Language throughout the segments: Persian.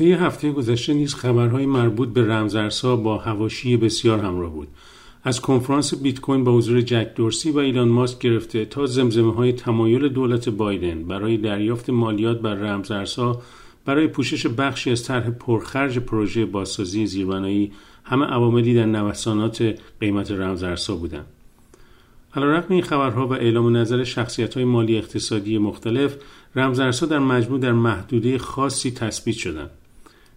طی هفته گذشته نیز خبرهای مربوط به رمزارزها با هواشی بسیار همراه بود. از کنفرانس بیت کوین با حضور جک دورسی و ایلان ماسک گرفته تا زمزمه های تمایل دولت بایدن برای دریافت مالیات بر رمزارزها برای پوشش بخشی از طرح پرخرج پروژه بازسازی زیربنایی همه عواملی در نوسانات قیمت رمزارزها بودند. علیرغم این خبرها و اعلام نظر شخصیت های مالی اقتصادی مختلف رمزارزها در مجموع در محدوده خاصی تثبیت شدند.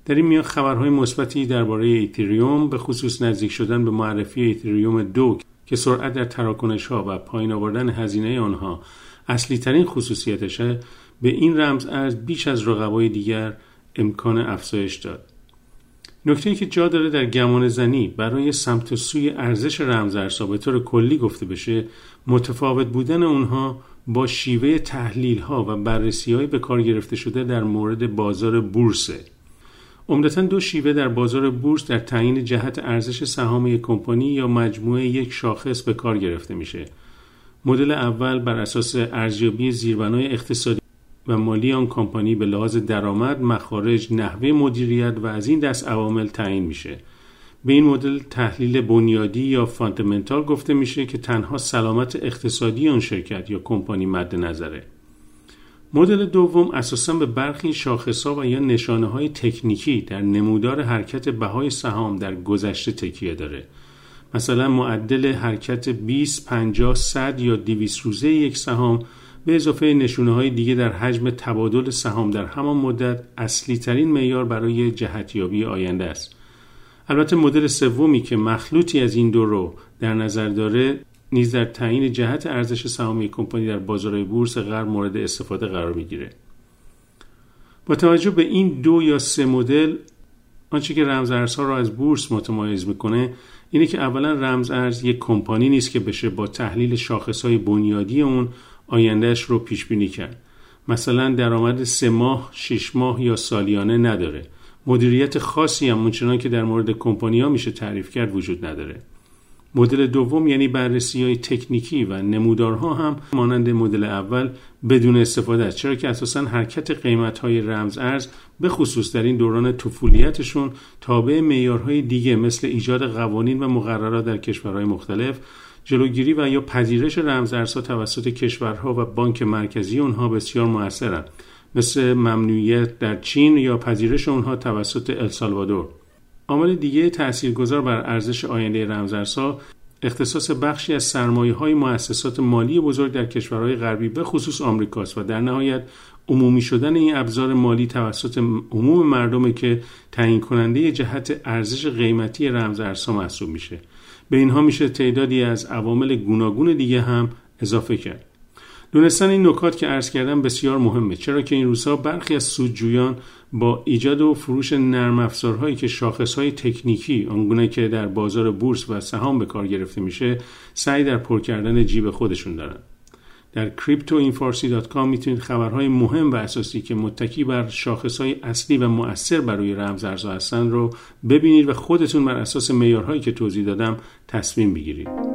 این میان خبرهای مثبتی درباره ایتریوم به خصوص نزدیک شدن به معرفی ایتریوم دو که سرعت در تراکنش ها و پایین آوردن هزینه آنها اصلی ترین خصوصیتشه به این رمز ارز بیش از رقبای دیگر امکان افزایش داد. نکته که جا داره در گمان زنی برای سمت و سوی ارزش رمزارزها به طور کلی گفته بشه متفاوت بودن اونها با شیوه تحلیل ها و بررسی های به کار گرفته شده در مورد بازار بورسه عمدتا دو شیوه در بازار بورس در تعیین جهت ارزش سهام یک کمپانی یا مجموعه یک شاخص به کار گرفته میشه مدل اول بر اساس ارزیابی زیربنای اقتصادی و مالی آن کمپانی به لحاظ درآمد، مخارج، نحوه مدیریت و از این دست عوامل تعیین میشه. به این مدل تحلیل بنیادی یا فاندامنتال گفته میشه که تنها سلامت اقتصادی آن شرکت یا کمپانی مد نظره. مدل دوم اساسا به برخی شاخصها و یا نشانه های تکنیکی در نمودار حرکت بهای سهام در گذشته تکیه داره. مثلا معدل حرکت 20 50 100 یا 200 روزه یک سهام به اضافه نشونه های دیگه در حجم تبادل سهام در همان مدت اصلی ترین معیار برای جهتیابی آینده است البته مدل سومی که مخلوطی از این دو رو در نظر داره نیز در تعیین جهت ارزش سهام کمپانی در بازار بورس غرب مورد استفاده قرار می‌گیره. با توجه به این دو یا سه مدل آنچه که رمز ارزها را از بورس متمایز می‌کنه اینه که اولا رمز ارز یک کمپانی نیست که بشه با تحلیل شاخص های بنیادی اون آیندهش رو پیش بینی کرد. مثلا درآمد سه ماه، شش ماه یا سالیانه نداره. مدیریت خاصی هم اونچنان که در مورد کمپانی ها میشه تعریف کرد وجود نداره. مدل دوم یعنی بررسی های تکنیکی و نمودارها هم مانند مدل اول بدون استفاده است چرا که اساسا حرکت قیمت های رمز ارز به خصوص در این دوران طفولیتشون تابع معیارهای دیگه مثل ایجاد قوانین و مقررات در کشورهای مختلف جلوگیری و یا پذیرش رمزارزها توسط کشورها و بانک مرکزی اونها بسیار موثرند مثل ممنوعیت در چین یا پذیرش اونها توسط السالوادور عامل دیگه تاثیرگذار بر ارزش آینده رمزارزها اختصاص بخشی از سرمایه های مؤسسات مالی بزرگ در کشورهای غربی به خصوص آمریکاست و در نهایت عمومی شدن این ابزار مالی توسط عموم مردمه که تعیین کننده جهت ارزش قیمتی رمزارزها محسوب میشه. به اینها میشه تعدادی از عوامل گوناگون دیگه هم اضافه کرد. دونستن این نکات که عرض کردم بسیار مهمه چرا که این روزها برخی از سودجویان با ایجاد و فروش نرم افزارهایی که شاخصهای تکنیکی آنگونه که در بازار بورس و سهام به کار گرفته میشه سعی در پر کردن جیب خودشون دارن در cryptoinfarsi.com می‌تونید خبرهای مهم و اساسی که متکی بر شاخصهای اصلی و مؤثر برای رمز ارزها هستند رو ببینید و خودتون بر اساس معیارهایی که توضیح دادم تصمیم بگیرید.